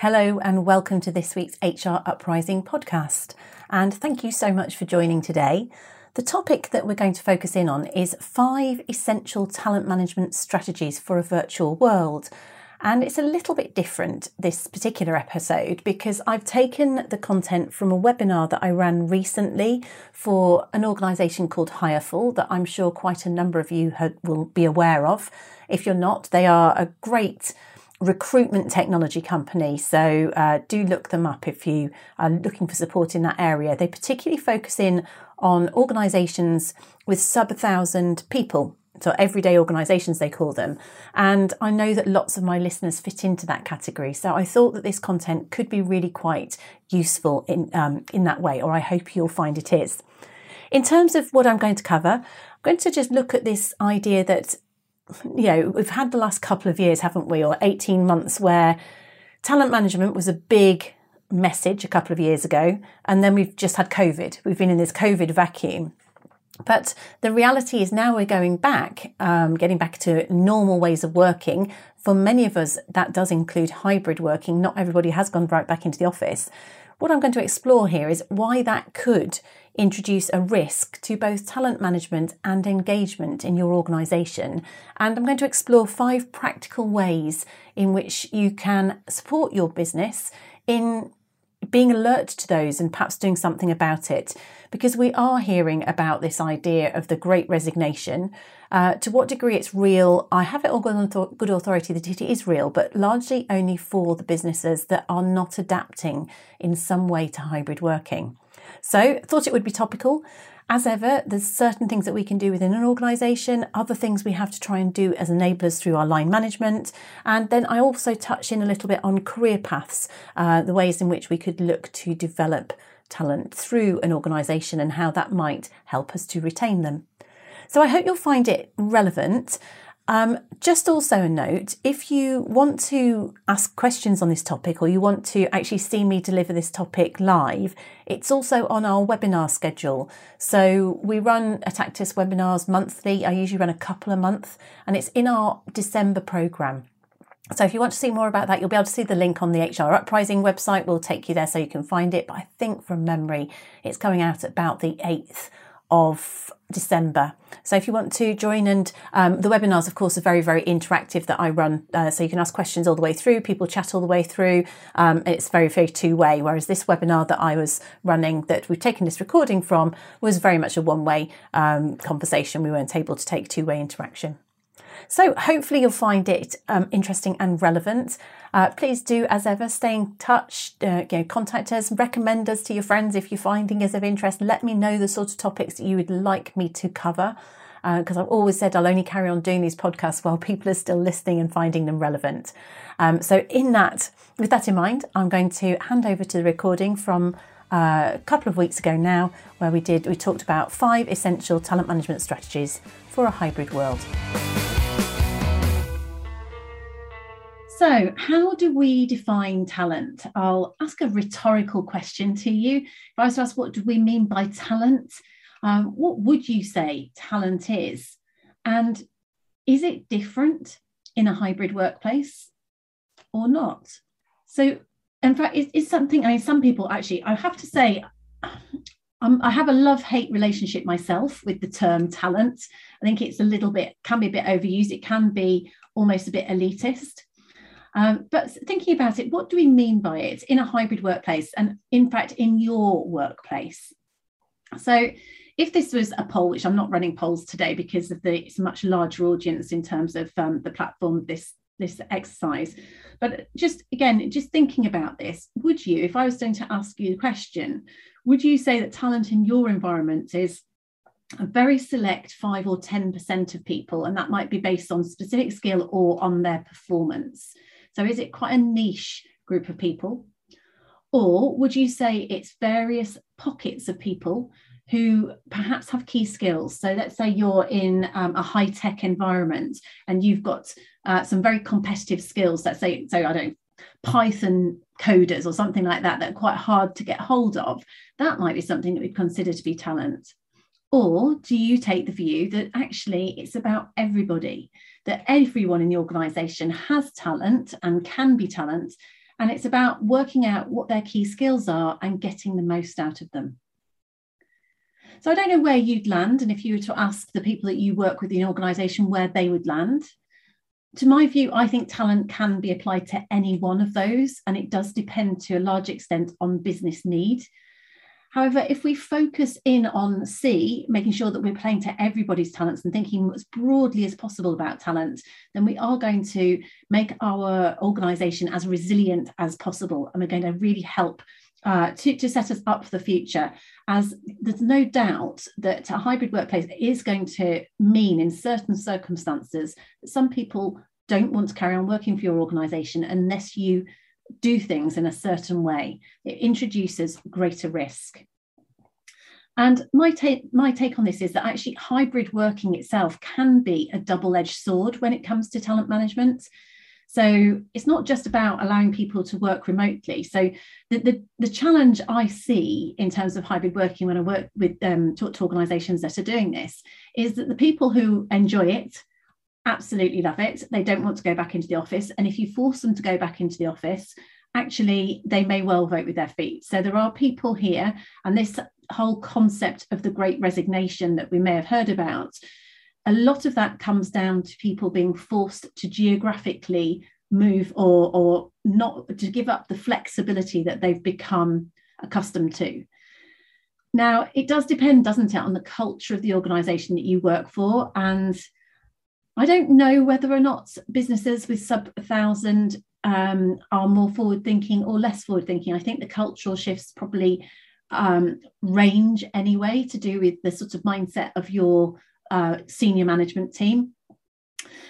Hello, and welcome to this week's HR Uprising podcast. And thank you so much for joining today. The topic that we're going to focus in on is five essential talent management strategies for a virtual world. And it's a little bit different this particular episode because I've taken the content from a webinar that I ran recently for an organisation called Hireful that I'm sure quite a number of you will be aware of. If you're not, they are a great recruitment technology company. So uh, do look them up if you are looking for support in that area. They particularly focus in on organisations with sub thousand people. So everyday organisations they call them. And I know that lots of my listeners fit into that category. So I thought that this content could be really quite useful in um, in that way, or I hope you'll find it is. In terms of what I'm going to cover, I'm going to just look at this idea that you know, we've had the last couple of years, haven't we, or 18 months where talent management was a big message a couple of years ago. And then we've just had COVID. We've been in this COVID vacuum. But the reality is now we're going back, um, getting back to normal ways of working. For many of us, that does include hybrid working. Not everybody has gone right back into the office. What I'm going to explore here is why that could introduce a risk to both talent management and engagement in your organisation. And I'm going to explore five practical ways in which you can support your business in being alert to those and perhaps doing something about it. Because we are hearing about this idea of the great resignation. Uh, to what degree it's real, I have it all on good authority that it is real, but largely only for the businesses that are not adapting in some way to hybrid working. So, thought it would be topical. As ever, there's certain things that we can do within an organisation, other things we have to try and do as enablers through our line management. And then I also touch in a little bit on career paths, uh, the ways in which we could look to develop talent through an organisation and how that might help us to retain them. So I hope you'll find it relevant. Um, just also a note if you want to ask questions on this topic or you want to actually see me deliver this topic live, it's also on our webinar schedule. So we run at Actus webinars monthly. I usually run a couple a month, and it's in our December programme. So if you want to see more about that, you'll be able to see the link on the HR Uprising website. We'll take you there so you can find it. But I think from memory, it's coming out about the 8th of December. So if you want to join, and um, the webinars, of course, are very, very interactive that I run. Uh, so you can ask questions all the way through, people chat all the way through. Um, it's very, very two way. Whereas this webinar that I was running, that we've taken this recording from, was very much a one way um, conversation. We weren't able to take two way interaction. So hopefully you'll find it um, interesting and relevant. Uh, please do, as ever, stay in touch. Uh, you know, contact us, recommend us to your friends if you're finding us of interest. Let me know the sort of topics that you would like me to cover. Because uh, I've always said I'll only carry on doing these podcasts while people are still listening and finding them relevant. Um, so, in that, with that in mind, I'm going to hand over to the recording from uh, a couple of weeks ago now, where we did we talked about five essential talent management strategies for a hybrid world. So, how do we define talent? I'll ask a rhetorical question to you. If I was to ask, what do we mean by talent? Um, what would you say talent is? And is it different in a hybrid workplace or not? So, in fact, it's, it's something, I mean, some people actually, I have to say, um, I have a love hate relationship myself with the term talent. I think it's a little bit, can be a bit overused. It can be almost a bit elitist. Um, but thinking about it, what do we mean by it in a hybrid workplace and, in fact, in your workplace? So, if this was a poll, which I'm not running polls today because of the it's a much larger audience in terms of um, the platform this this exercise, but just again, just thinking about this, would you, if I was going to ask you the question, would you say that talent in your environment is a very select five or 10% of people, and that might be based on specific skill or on their performance? So is it quite a niche group of people? Or would you say it's various pockets of people who perhaps have key skills? So let's say you're in um, a high tech environment and you've got uh, some very competitive skills. Let's say, so I don't Python coders or something like that that are quite hard to get hold of. That might be something that we'd consider to be talent. Or do you take the view that actually it's about everybody, that everyone in the organisation has talent and can be talent, and it's about working out what their key skills are and getting the most out of them? So I don't know where you'd land, and if you were to ask the people that you work with in an organisation where they would land. To my view, I think talent can be applied to any one of those, and it does depend to a large extent on business need. However, if we focus in on C, making sure that we're playing to everybody's talents and thinking as broadly as possible about talent, then we are going to make our organisation as resilient as possible. And we're going to really help uh, to, to set us up for the future, as there's no doubt that a hybrid workplace is going to mean, in certain circumstances, that some people don't want to carry on working for your organisation unless you do things in a certain way. It introduces greater risk. And my take, my take on this is that actually hybrid working itself can be a double edged sword when it comes to talent management. So it's not just about allowing people to work remotely. So the, the, the challenge I see in terms of hybrid working when I work with um, talk to organisations that are doing this is that the people who enjoy it absolutely love it. They don't want to go back into the office. And if you force them to go back into the office, actually they may well vote with their feet. So there are people here, and this whole concept of the great resignation that we may have heard about, a lot of that comes down to people being forced to geographically move or, or not to give up the flexibility that they've become accustomed to. Now, it does depend, doesn't it, on the culture of the organization that you work for. And I don't know whether or not businesses with sub a thousand um, are more forward thinking or less forward thinking. I think the cultural shifts probably um, range anyway to do with the sort of mindset of your uh, senior management team.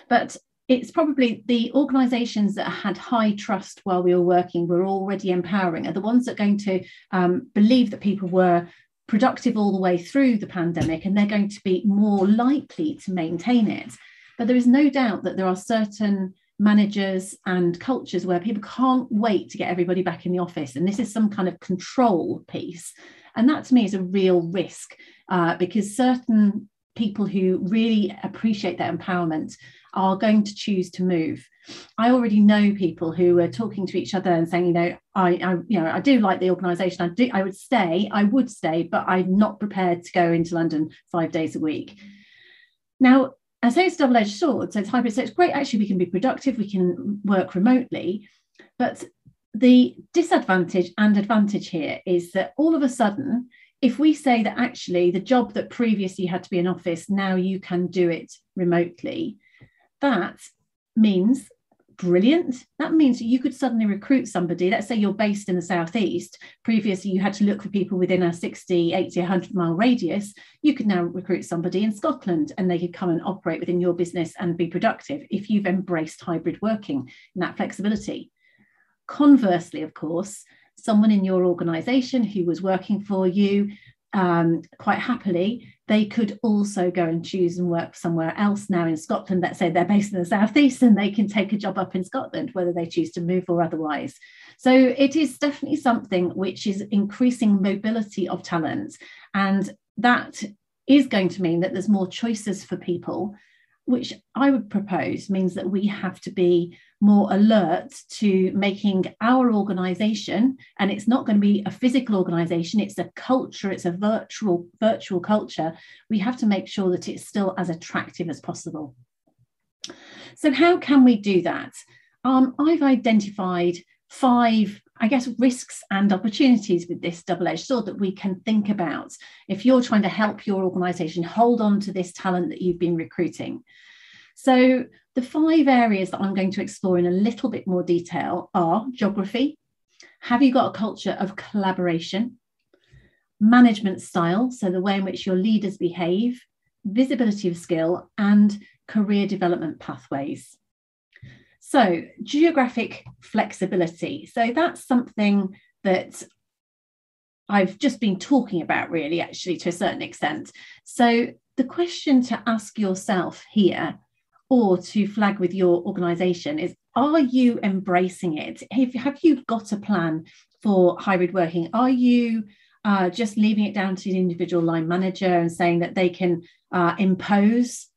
But it's probably the organizations that had high trust while we were working were already empowering are the ones that are going to um, believe that people were productive all the way through the pandemic and they're going to be more likely to maintain it but there is no doubt that there are certain managers and cultures where people can't wait to get everybody back in the office. And this is some kind of control piece. And that to me is a real risk uh, because certain people who really appreciate that empowerment are going to choose to move. I already know people who are talking to each other and saying, you know, I, I, you know, I do like the organisation. I do, I would stay. I would stay, but I'm not prepared to go into London five days a week. Now, and so it's double-edged sword. So it's hybrid. So it's great. Actually, we can be productive. We can work remotely, but the disadvantage and advantage here is that all of a sudden, if we say that actually the job that previously had to be in office, now you can do it remotely, that means brilliant. That means you could suddenly recruit somebody. Let's say you're based in the Southeast. Previously, you had to look for people within a 60, 80, 100 mile radius. You could now recruit somebody in Scotland and they could come and operate within your business and be productive if you've embraced hybrid working and that flexibility. Conversely, of course, someone in your organization who was working for you um, quite happily, they could also go and choose and work somewhere else now in Scotland. Let's say they're based in the southeast and they can take a job up in Scotland, whether they choose to move or otherwise. So it is definitely something which is increasing mobility of talent. And that is going to mean that there's more choices for people. Which I would propose means that we have to be more alert to making our organization, and it's not going to be a physical organization, it's a culture, it's a virtual, virtual culture. We have to make sure that it's still as attractive as possible. So, how can we do that? Um, I've identified five, I guess, risks and opportunities with this double edged sword that we can think about if you're trying to help your organization hold on to this talent that you've been recruiting. So, the five areas that I'm going to explore in a little bit more detail are geography. Have you got a culture of collaboration? Management style, so the way in which your leaders behave, visibility of skill, and career development pathways. So, geographic flexibility. So, that's something that I've just been talking about, really, actually, to a certain extent. So, the question to ask yourself here or to flag with your organization is Are you embracing it? Have, you got a plan for hybrid working? Are you uh, just leaving it down to the individual line manager and saying that they can uh, impose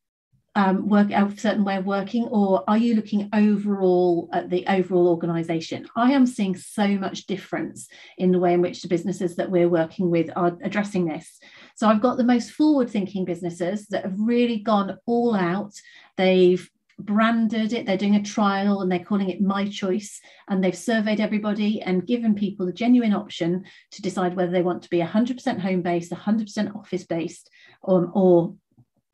um, work a certain way of working, or are you looking overall at the overall organization? I am seeing so much difference in the way in which the businesses that we're working with are addressing this. So I've got the most forward thinking businesses that have really gone all out. They've branded it, they're doing a trial and they're calling it My Choice. And they've surveyed everybody and given people the genuine option to decide whether they want to be 100% home based, 100% office based, or, or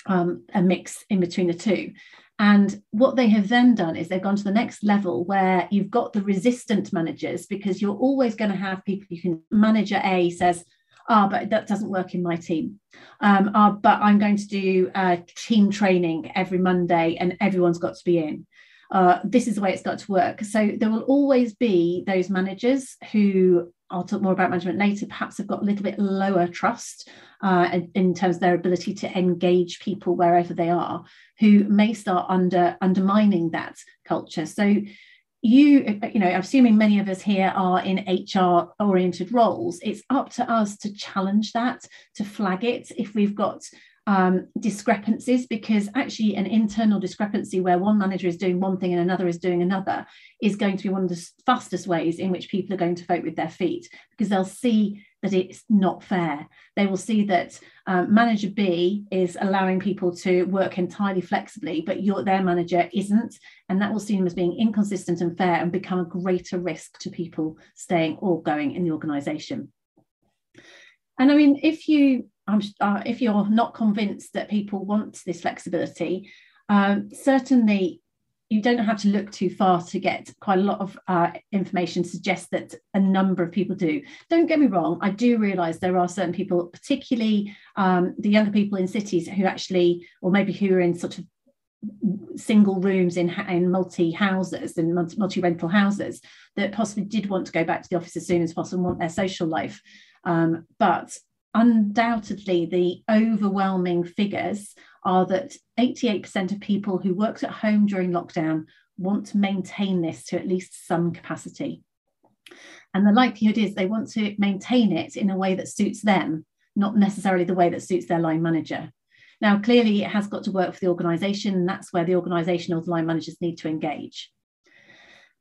um, a mix in between the two. And what they have then done is they've gone to the next level where you've got the resistant managers because you're always going to have people you can manager A says, ah, oh, but that doesn't work in my team. Um, ah, but I'm going to do uh, team training every Monday and everyone's got to be in. Uh, this is the way it's got to work. So there will always be those managers who I'll talk more about management later, perhaps have got a little bit lower trust uh, in, in, terms of their ability to engage people wherever they are, who may start under undermining that culture. So you, you know, I'm assuming many of us here are in HR oriented roles, it's up to us to challenge that, to flag it. If we've got um, discrepancies because actually an internal discrepancy where one manager is doing one thing and another is doing another is going to be one of the fastest ways in which people are going to vote with their feet because they'll see that it's not fair. They will see that um, manager B is allowing people to work entirely flexibly, but your their manager isn't, and that will see them as being inconsistent and fair and become a greater risk to people staying or going in the organisation. And I mean, if you uh, if you're not convinced that people want this flexibility, um, certainly you don't have to look too far to get quite a lot of uh, information suggests that a number of people do. Don't get me wrong, I do realise there are certain people, particularly um, the younger people in cities who actually, or maybe who are in sort of single rooms in, in multi houses and multi rental houses that possibly did want to go back to the office as soon as possible and want their social life. Um, but undoubtedly the overwhelming figures are that 88% of people who worked at home during lockdown want to maintain this to at least some capacity. And the likelihood is they want to maintain it in a way that suits them, not necessarily the way that suits their line manager. Now, clearly, it has got to work for the organisation, and that's where the organisation or the line managers need to engage.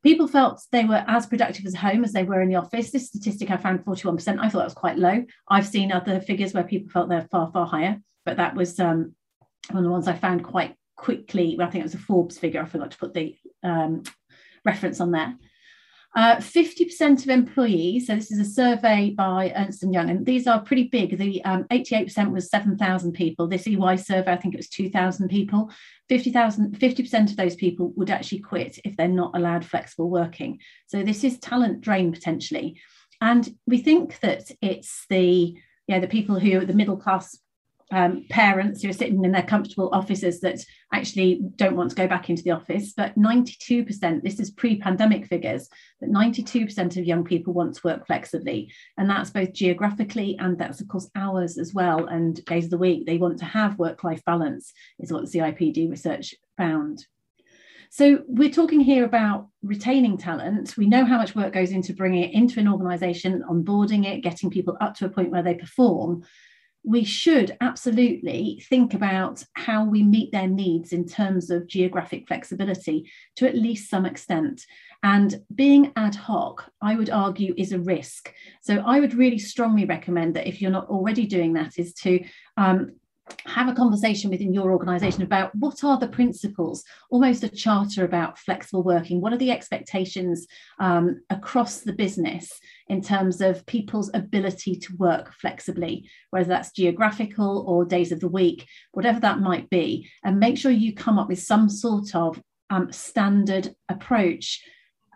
People felt they were as productive at home as they were in the office. This statistic I found 41%. I thought that was quite low. I've seen other figures where people felt they're far, far higher, but that was um, one of the ones I found quite quickly. I think it was a Forbes figure. I forgot to put the um, reference on there. Uh, 50% of employees, so this is a survey by Ernst & Young, and these are pretty big. The um, 88% was 7,000 people. This EY survey, I think it was 2,000 people. 50,000, 50% of those people would actually quit if they're not allowed flexible working. So this is talent drain potentially. And we think that it's the, you know, the people who are the middle class um, parents who are sitting in their comfortable offices that actually don't want to go back into the office. But 92%, this is pre pandemic figures, that 92% of young people want to work flexibly. And that's both geographically and that's, of course, hours as well and days of the week. They want to have work life balance, is what CIPD research found. So we're talking here about retaining talent. We know how much work goes into bringing it into an organisation, onboarding it, getting people up to a point where they perform. We should absolutely think about how we meet their needs in terms of geographic flexibility to at least some extent. And being ad hoc, I would argue, is a risk. So I would really strongly recommend that if you're not already doing that, is to um, have a conversation within your organization about what are the principles almost a charter about flexible working. What are the expectations um, across the business in terms of people's ability to work flexibly whether that's geographical or days of the week whatever that might be and make sure you come up with some sort of um, standard approach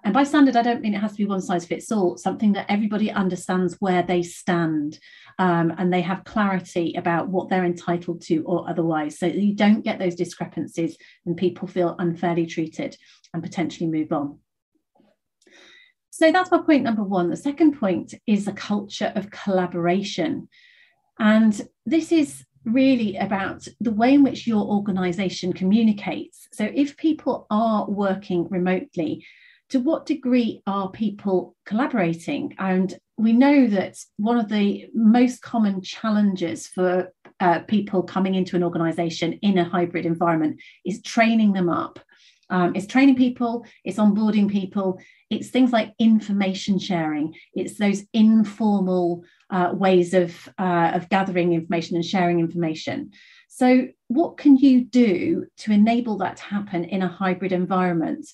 and by standard, I don't mean it has to be one size fits all, something that everybody understands where they stand um, and they have clarity about what they're entitled to or otherwise. So you don't get those discrepancies and people feel unfairly treated and potentially move on. So that's my point number one. The second point is a culture of collaboration. And this is really about the way in which your organization communicates. So if people are working remotely, to what degree are people collaborating? And we know that one of the most common challenges for uh, people coming into an organization in a hybrid environment is training them up. Um, it's training people, it's onboarding people, it's things like information sharing, it's those informal uh, ways of, uh, of gathering information and sharing information. So, what can you do to enable that to happen in a hybrid environment?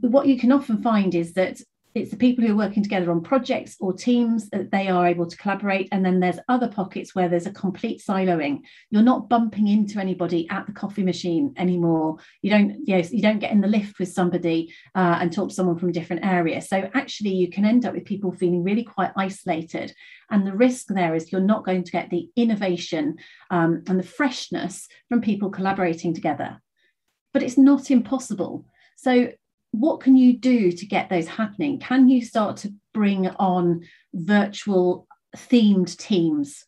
What you can often find is that it's the people who are working together on projects or teams that they are able to collaborate. And then there's other pockets where there's a complete siloing. You're not bumping into anybody at the coffee machine anymore. You don't yes you don't get in the lift with somebody uh, and talk to someone from a different area. So actually you can end up with people feeling really quite isolated. And the risk there is you're not going to get the innovation um, and the freshness from people collaborating together. But it's not impossible. So what can you do to get those happening? Can you start to bring on virtual themed teams?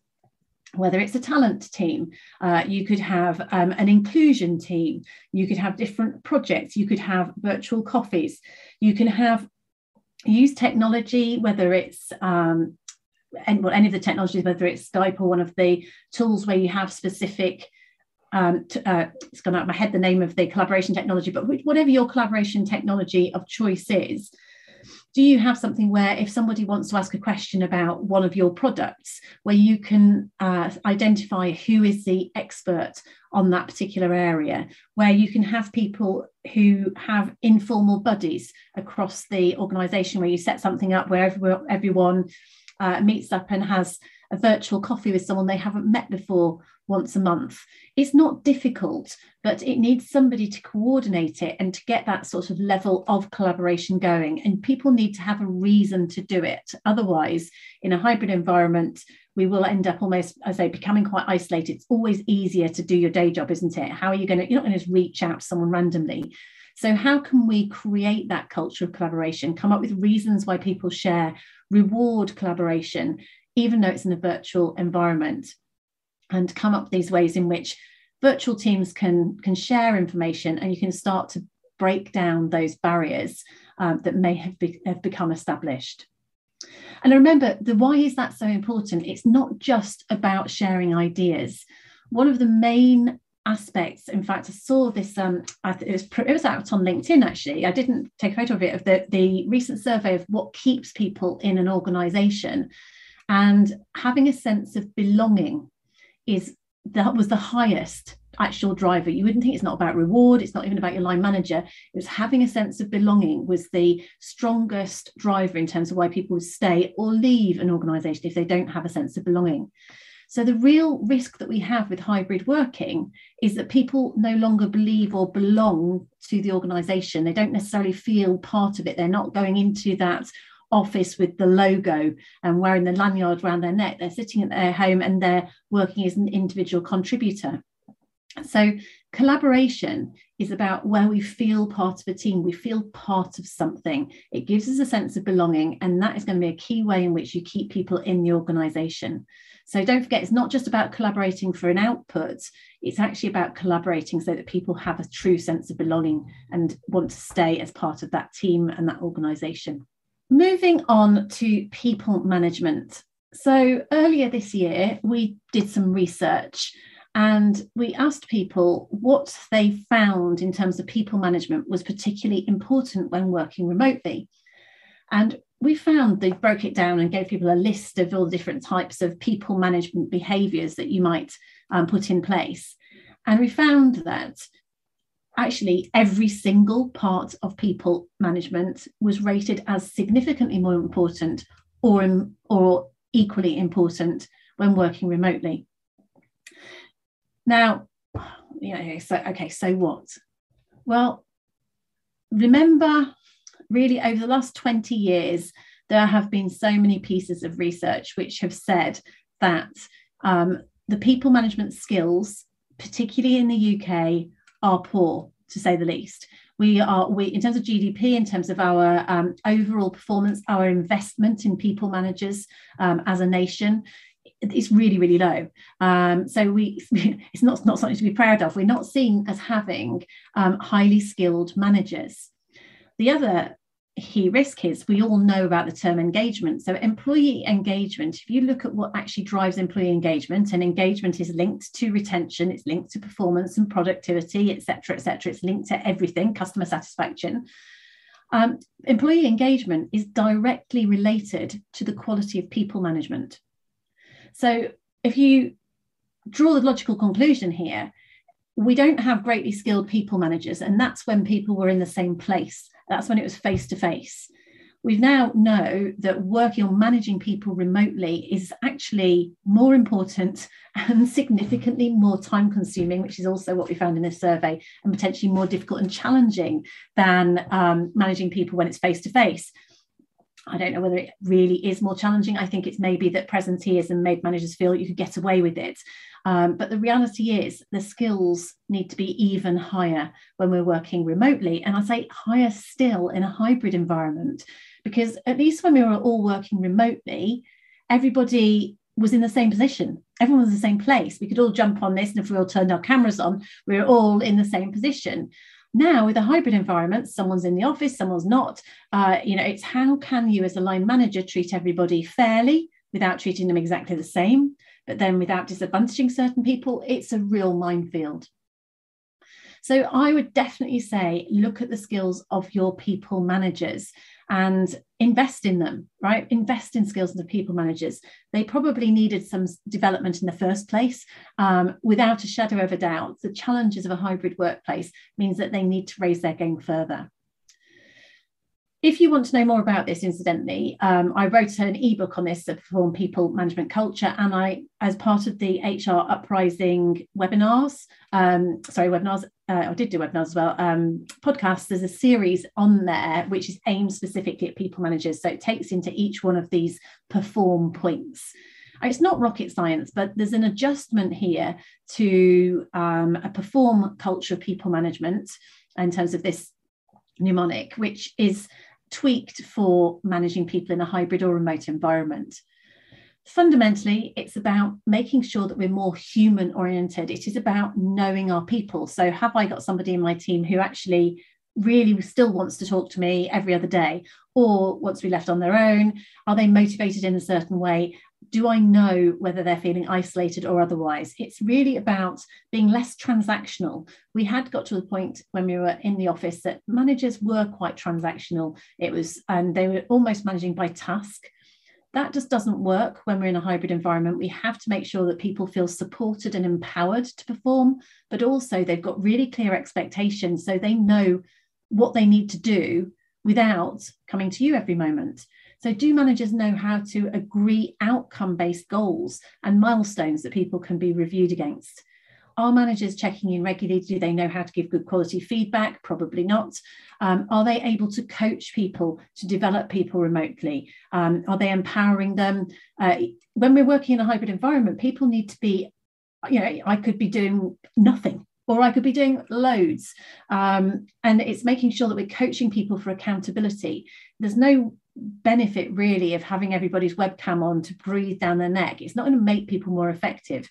Whether it's a talent team, uh, you could have um, an inclusion team, you could have different projects, you could have virtual coffees, you can have use technology, whether it's um, well, any of the technologies, whether it's Skype or one of the tools where you have specific um, uh, it's gone out of my head the name of the collaboration technology, but whatever your collaboration technology of choice is, do you have something where if somebody wants to ask a question about one of your products, where you can uh, identify who is the expert on that particular area, where you can have people who have informal buddies across the organization, where you set something up where everyone, everyone uh, meets up and has a virtual coffee with someone they haven't met before once a month. It's not difficult, but it needs somebody to coordinate it and to get that sort of level of collaboration going. And people need to have a reason to do it. Otherwise, in a hybrid environment, we will end up almost, I say, becoming quite isolated. It's always easier to do your day job, isn't it? How are you going to, you're not going to just reach out to someone randomly. So, how can we create that culture of collaboration, come up with reasons why people share, reward collaboration, even though it's in a virtual environment? And come up these ways in which virtual teams can can share information and you can start to break down those barriers um, that may have, be, have become established. And remember, the why is that so important? It's not just about sharing ideas. One of the main aspects, in fact, I saw this. Um, it was it was out on LinkedIn actually. I didn't take a photo of it of the the recent survey of what keeps people in an organisation, and having a sense of belonging is that was the highest actual driver. You wouldn't think it's not about reward, it's not even about your line manager. It was having a sense of belonging was the strongest driver in terms of why people would stay or leave an organization if they don't have a sense of belonging. So the real risk that we have with hybrid working is that people no longer believe or belong to the organization. They don't necessarily feel part of it. They're not going into that office with the logo and wearing the lanyard around their neck. They're sitting at their home and they're working as an individual contributor. So, collaboration is about where we feel part of a team, we feel part of something. It gives us a sense of belonging, and that is going to be a key way in which you keep people in the organization. So, don't forget, it's not just about collaborating for an output, it's actually about collaborating so that people have a true sense of belonging and want to stay as part of that team and that organization. Moving on to people management. so earlier this year, we did some research and we asked people what they found in terms of people management was particularly important when working remotely. And we found they broke it down and gave people a list of all the different types of people management behaviors that you might um, put in place. And we found that actually every single part of people management was rated as significantly more important or, or equally important when working remotely. Now, know, so okay, so what? Well, remember, really, over the last 20 years, there have been so many pieces of research which have said that um, the people management skills, particularly in the UK, are poor, to say the least. We are, we in terms of GDP, in terms of our um, overall performance, our investment in people managers um, as a nation it's really really low. Um, so we it's not not something to be proud of. We're not seen as having um, highly skilled managers. The other key risk is we all know about the term engagement. So employee engagement if you look at what actually drives employee engagement and engagement is linked to retention it's linked to performance and productivity etc etc it's linked to everything customer satisfaction. Um, employee engagement is directly related to the quality of people management. So if you draw the logical conclusion here, we don't have greatly skilled people managers, and that's when people were in the same place. That's when it was face to face. We now know that working on managing people remotely is actually more important and significantly more time consuming, which is also what we found in this survey, and potentially more difficult and challenging than um, managing people when it's face to face. I don't know whether it really is more challenging. I think it's maybe that presenteeism made managers feel you could get away with it. Um, but the reality is the skills need to be even higher when we're working remotely. And I say higher still in a hybrid environment, because at least when we were all working remotely, everybody was in the same position. Everyone was in the same place. We could all jump on this, and if we all turned our cameras on, we were all in the same position. Now, with a hybrid environment, someone's in the office, someone's not. Uh, you know, it's how can you, as a line manager, treat everybody fairly without treating them exactly the same, but then without disadvantaging certain people? It's a real minefield. So I would definitely say look at the skills of your people managers and invest in them, right? Invest in skills of the people managers. They probably needed some development in the first place. Um, without a shadow of a doubt, the challenges of a hybrid workplace means that they need to raise their game further. If you want to know more about this, incidentally, um, I wrote an ebook on this, Perform People Management Culture, and I, as part of the HR Uprising webinars, um, sorry, webinars, uh, I did do webinars as well, um, podcasts, there's a series on there which is aimed specifically at people managers. So it takes into each one of these perform points. It's not rocket science, but there's an adjustment here to um, a perform culture of people management in terms of this mnemonic, which is tweaked for managing people in a hybrid or remote environment. Fundamentally, it's about making sure that we're more human oriented. It is about knowing our people. So, have I got somebody in my team who actually really still wants to talk to me every other day or to be left on their own? Are they motivated in a certain way? do I know whether they're feeling isolated or otherwise? It's really about being less transactional. We had got to the point when we were in the office that managers were quite transactional. It was, and they were almost managing by task. That just doesn't work when we're in a hybrid environment. We have to make sure that people feel supported and empowered to perform, but also they've got really clear expectations so they know what they need to do without coming to you every moment. So, do managers know how to agree outcome based goals and milestones that people can be reviewed against? Are managers checking in regularly? Do they know how to give good quality feedback? Probably not. Um, are they able to coach people to develop people remotely? Um, are they empowering them? Uh, when we're working in a hybrid environment, people need to be, you know, I could be doing nothing or I could be doing loads. Um, and it's making sure that we're coaching people for accountability. There's no benefit really of having everybody's webcam on to breathe down their neck. It's not going to make people more effective.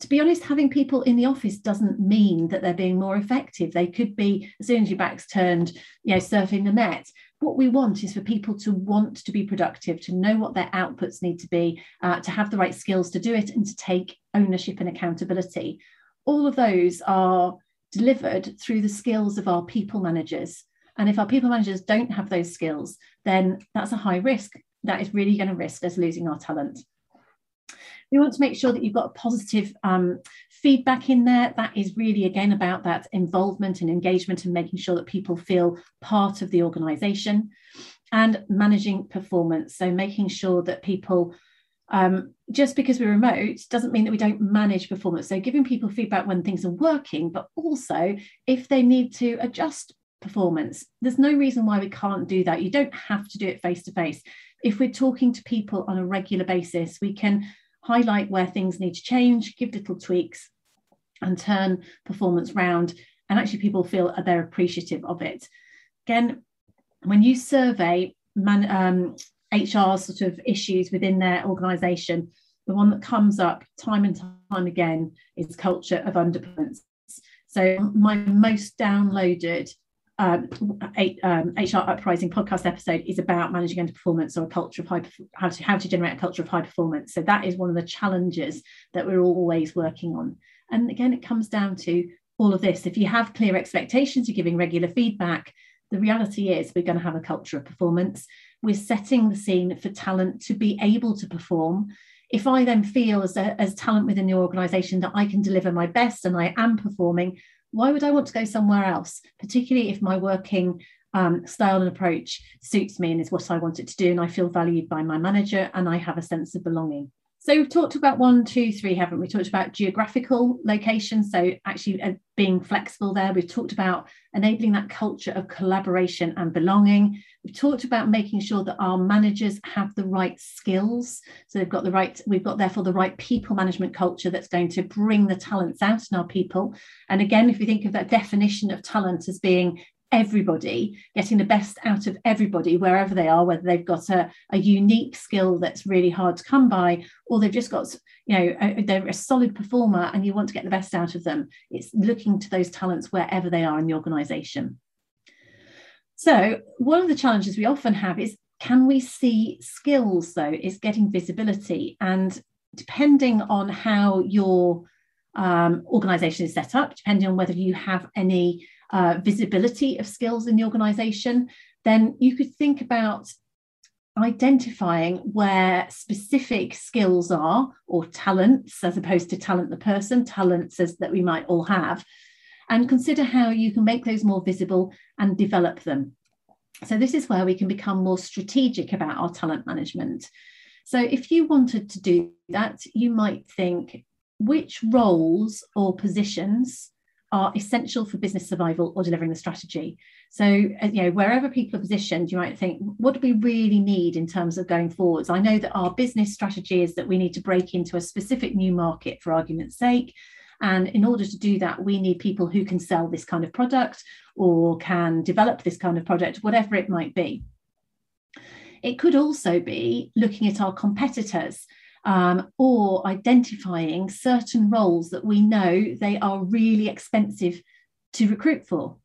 To be honest, having people in the office doesn't mean that they're being more effective. They could be, as soon as your back's turned, you know, surfing the net. what we want is for people to want to be productive, to know what their outputs need to be, uh, to have the right skills to do it, and to take ownership and accountability. All of those are delivered through the skills of our people managers. And if our people managers don't have those skills, then that's a high risk. That is really going to risk us losing our talent. We want to make sure that you've got a positive um, feedback in there. That is really, again, about that involvement and engagement and making sure that people feel part of the organisation and managing performance. So, making sure that people um, just because we're remote doesn't mean that we don't manage performance. So, giving people feedback when things are working, but also if they need to adjust performance, there's no reason why we can't do that. You don't have to do it face to face. If we're talking to people on a regular basis, we can highlight where things need to change, give little tweaks, and turn performance round. And actually, people feel they're appreciative of it. Again, when you survey man, um, HR sort of issues within their organisation, the one that comes up time and time again is culture of underperformance. So my most downloaded um, um, HR Uprising podcast episode is about managing underperformance or a culture of high how to how to generate a culture of high performance. So that is one of the challenges that we're always working on. And again, it comes down to all of this. If you have clear expectations, you're giving regular feedback. The reality is we're going to have a culture of performance. We're setting the scene for talent to be able to perform. If I then feel as, a, as talent within the organization that I can deliver my best and I am performing, why would I want to go somewhere else, particularly if my working um, style and approach suits me and is what I want it to do, and I feel valued by my manager and I have a sense of belonging. So we've talked about one, two, three, haven't we? Talked about geographical location, so actually uh, being flexible there. We've talked about enabling that culture of collaboration and belonging. We've talked about making sure that our managers have the right skills. So they've got the right, we've got therefore the right people management culture that's going to bring the talents out in our people. And again, if we think of that definition of talent as being everybody, getting the best out of everybody wherever they are, whether they've got a, a unique skill that's really hard to come by, or they've just got, you know, a, they're a solid performer and you want to get the best out of them. It's looking to those talents wherever they are in the organization. So, one of the challenges we often have is can we see skills though, is getting visibility. And depending on how your um, organization is set up, depending on whether you have any uh, visibility of skills in the organization, then you could think about identifying where specific skills are or talents as opposed to talent the person talents as that we might all have and consider how you can make those more visible and develop them. So this is where we can become more strategic about our talent management. So if you wanted to do that you might think which roles or positions are essential for business survival or delivering the strategy. So, uh, you know, wherever people are positioned, you might think, what do we really need in terms of going forwards? I know that our business strategy is that we need to break into a specific new market for argument's sake. And in order to do that, we need people who can sell this kind of product or can develop this kind of product, whatever it might be. It could also be looking at our competitors um, or identifying certain roles that we know they are really expensive to recruit for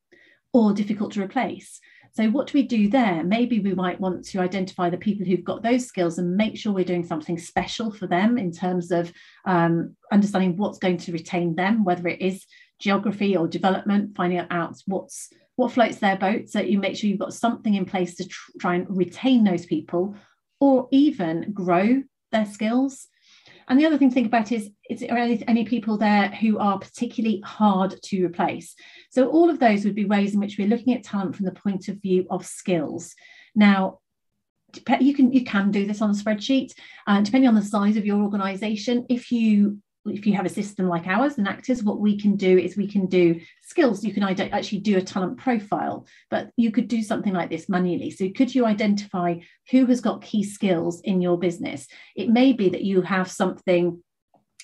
or difficult to replace. So, what do we do there? Maybe we might want to identify the people who've got those skills and make sure we're doing something special for them in terms of um, understanding what's going to retain them, whether it is geography or development, finding out what's what floats their boat. So you make sure you've got something in place to tr- try and retain those people, or even grow their skills. And the other thing to think about is, is there any, any people there who are particularly hard to replace? So all of those would be ways in which we're looking at talent from the point of view of skills. Now, you can you can do this on a spreadsheet, uh, depending on the size of your organisation. If you if you have a system like ours and Actus what we can do is we can do skills. You can actually do a talent profile but you could do something like this manually. So could you identify who has got key skills in your business? It may be that you have something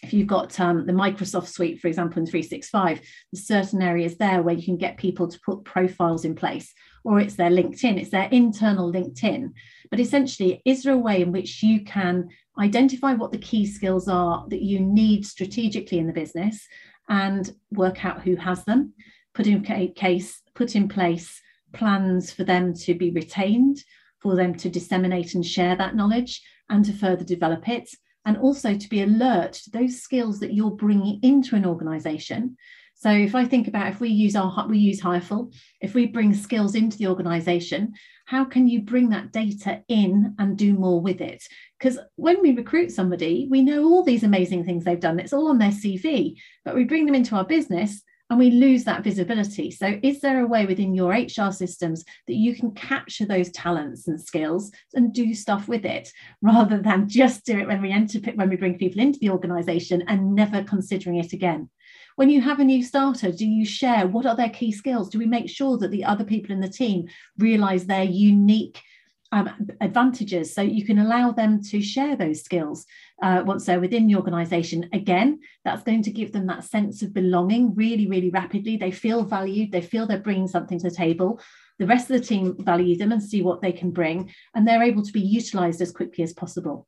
if you've got um, the Microsoft suite, for example, in 365, there's certain areas there where you can get people to put profiles in place, or it's their LinkedIn, it's their internal LinkedIn. But essentially, is there a way in which you can identify what the key skills are that you need strategically in the business and work out who has them, put in case, put in place plans for them to be retained, for them to disseminate and share that knowledge, and to further develop it, and also to be alert to those skills that you're bringing into an organization. So if I think about if we use our we use Hireful, if we bring skills into the organization, how can you bring that data in and do more with it? Because when we recruit somebody, we know all these amazing things they've done. It's all on their CV, but we bring them into our business and we lose that visibility. So, is there a way within your HR systems that you can capture those talents and skills and do stuff with it rather than just do it when we enter when we bring people into the organization and never considering it again? When you have a new starter, do you share what are their key skills? Do we make sure that the other people in the team realize their unique um, advantages. So you can allow them to share those skills uh, once they're within the organization. Again that's going to give them that sense of belonging really really rapidly. They feel valued. They feel they're bringing something to the table. The rest of the team value them and see what they can bring and they're able to be utilized as quickly as possible.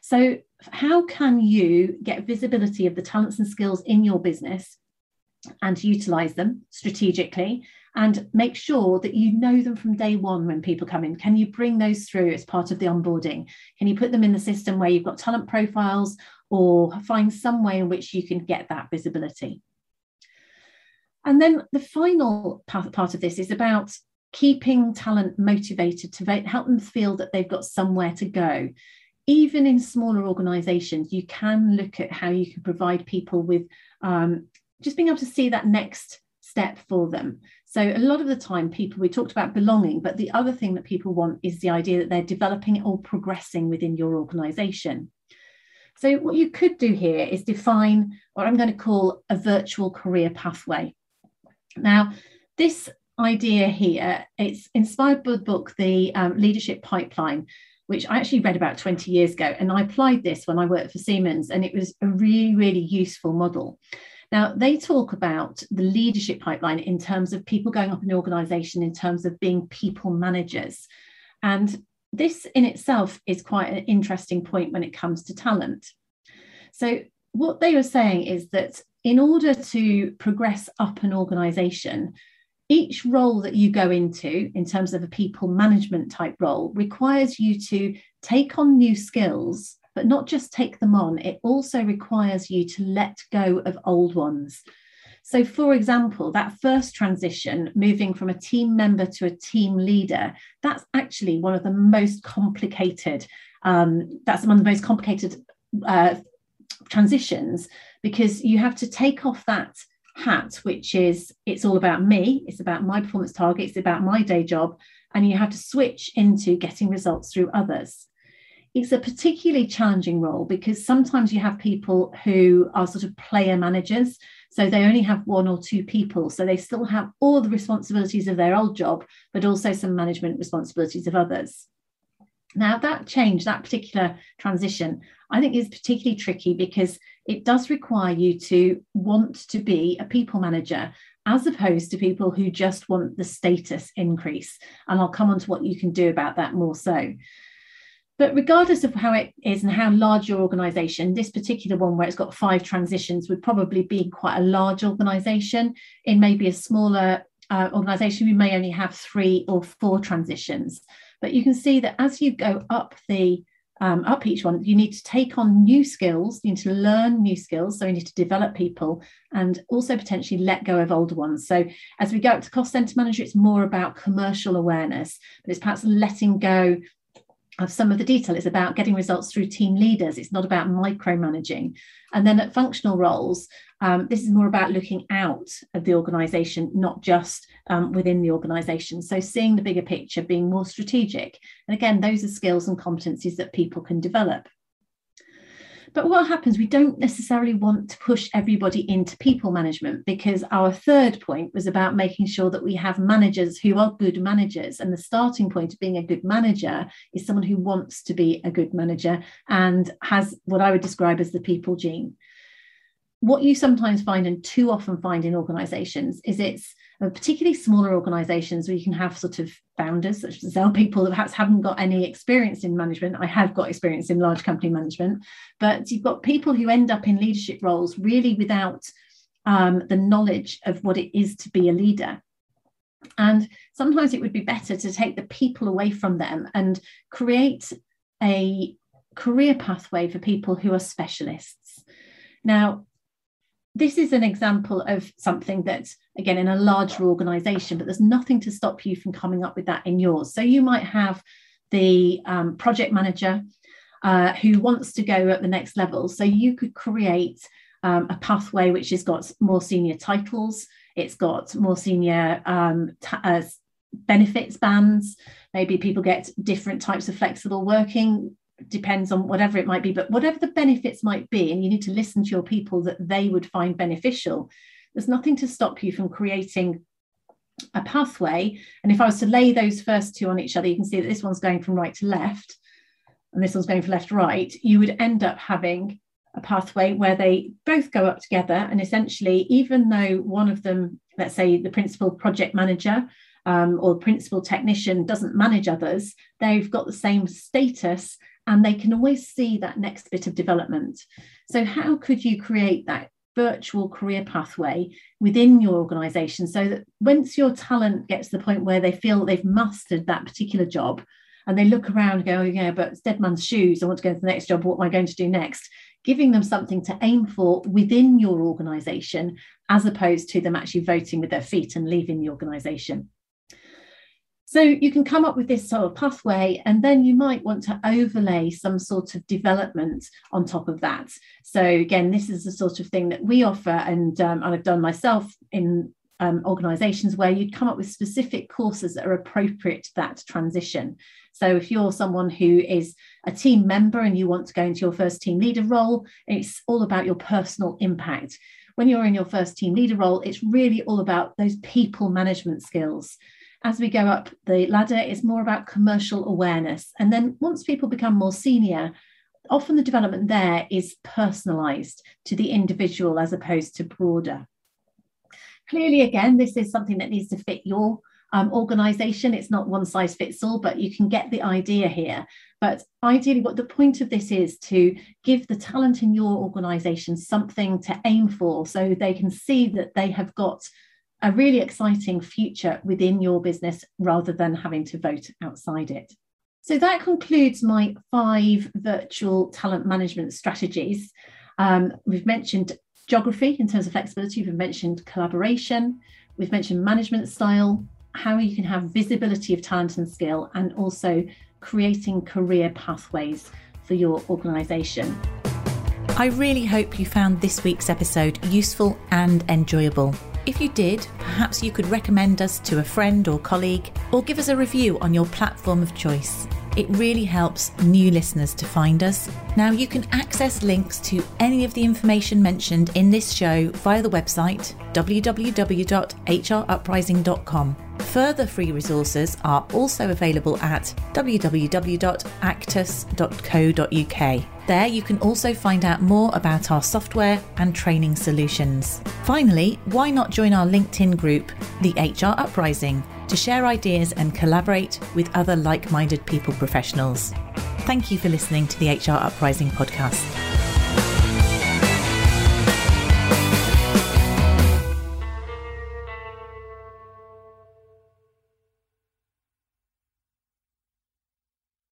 So how can you get visibility of the talents and skills in your business and utilize them strategically and make sure that you know them from day one when people come in. Can you bring those through as part of the onboarding? Can you put them in the system where you've got talent profiles or find some way in which you can get that visibility? And then the final part of this is about keeping talent motivated to help them feel that they've got somewhere to go. Even in smaller organizations, you can look at how you can provide people with um, just being able to see that next step for them. So a lot of the time, people we talked about belonging, but the other thing that people want is the idea that they're developing or progressing within your organization. So what you could do here is define what I'm going to call a virtual career pathway. Now, this idea here, it's inspired by the book, The um, Leadership Pipeline, which I actually read about 20 years ago. And I applied this when I worked for Siemens, and it was a really, really useful model. Now, they talk about the leadership pipeline in terms of people going up the organization, in terms of being people managers. And this in itself is quite an interesting point when it comes to talent. So, what they were saying is that in order to progress up an organization, each role that you go into, in terms of a people management type role, requires you to take on new skills but not just take them on, it also requires you to let go of old ones. So, for example, that first transition, moving from a team member to a team leader, that's actually one of the most complicated. Um, that's one of the most complicated uh, transitions because you have to take off that hat, which is it's all about me, it's about my performance targets, it's about my day job, and you have to switch into getting results through others it's a particularly challenging role because sometimes you have people who are sort of player managers. So they only have one or two people. So they still have all the responsibilities of their old job, but also some management responsibilities of others. Now, that change, that particular transition, I think is particularly tricky because it does require you to want to be a people manager as opposed to people who just want the status increase. And I'll come on to what you can do about that more so. But regardless of how it is and how large your organization, this particular one where it's got five transitions would probably be quite a large organization. In maybe a smaller uh, organization, we may only have three or four transitions. But you can see that as you go up the um, up each one, you need to take on new skills, you need to learn new skills. So you need to develop people and also potentially let go of older ones. So as we go up to cost center manager, it's more about commercial awareness, but it's perhaps letting go of some of the detail. It's about getting results through team leaders. It's not about micromanaging. And then at functional roles, um, this is more about looking out of the organization, not just um, within the organization. So seeing the bigger picture, being more strategic. And again, those are skills and competencies that people can develop. But what happens, we don't necessarily want to push everybody into people management because our third point was about making sure that we have managers who are good managers. And the starting point of being a good manager is someone who wants to be a good manager and has what I would describe as the people gene what you sometimes find and too often find in organizations is it's particularly smaller organizations where you can have sort of founders such as sell people that perhaps haven't got any experience in management. I have got experience in large company management. But you've got people who end up in leadership roles really without um, the knowledge of what it is to be a leader. And sometimes it would be better to take the people away from them and create a career pathway for people who are specialists. Now, this is an example of something that's again, in a larger organization, but there's nothing to stop you from coming up with that in yours. So you might have the um, project manager uh, who wants to go at the next level. So you could create um, a pathway which has got more senior titles, it's got more senior um, t- uh, benefits bands. Maybe people get different types of flexible working depends on whatever it might be, but whatever the benefits might be, and you need to listen to your people that they would find beneficial, there's nothing to stop you from creating a pathway. And if I was to lay those first two on each other, you can see that this one's going from right to left and this one's going from left to right. You would end up having a pathway where they both go up together. And essentially, even though one of them, let's say the principal project manager um, or principal technician, doesn't manage others, they've got the same status and they can always see that next bit of development. So, how could you create that virtual career pathway within your organization so that once your talent gets to the point where they feel they've mastered that particular job and they look around and go, oh, yeah, but it's dead man's shoes. I want to go to the next job. What am I going to do next? Giving them something to aim for within your organization as opposed to them actually voting with their feet and leaving the organization. So you can come up with this sort of pathway, and then you might want to overlay some sort of development on top of that. So again, this is the sort of thing that we offer, and, um, I've done myself in um, organizations where you'd come up with specific courses that are appropriate to that transition. So if you're someone who is a team member and you want to go into your first team leader role, it's all about your personal impact. When you're in your first team leader role, it's really all about those people management skills as we go up the ladder, it's more about commercial awareness. And then once people become more senior, often the development there is personalized to the individual as opposed to broader. Clearly, again, this is something that needs to fit your um, organization. It's not one size fits all, but you can get the idea here. But ideally, what the point of this is to give the talent in your organization something to aim for so they can see that they have got a really exciting future within your business rather than having to vote outside it. So that concludes my five virtual talent management strategies. Um, we've mentioned geography in terms of flexibility, we've mentioned collaboration, we've mentioned management style, how you can have visibility of talent and skill, and also creating career pathways for your organisation. I really hope you found this week's episode useful and enjoyable. If you did, perhaps you could recommend us to a friend or colleague, or give us a review on your platform of choice. It really helps new listeners to find us. Now, you can access links to any of the information mentioned in this show via the website www.hruprising.com. Further free resources are also available at www.actus.co.uk. There you can also find out more about our software and training solutions. Finally, why not join our LinkedIn group, the HR Uprising, to share ideas and collaborate with other like minded people professionals? Thank you for listening to the HR Uprising podcast.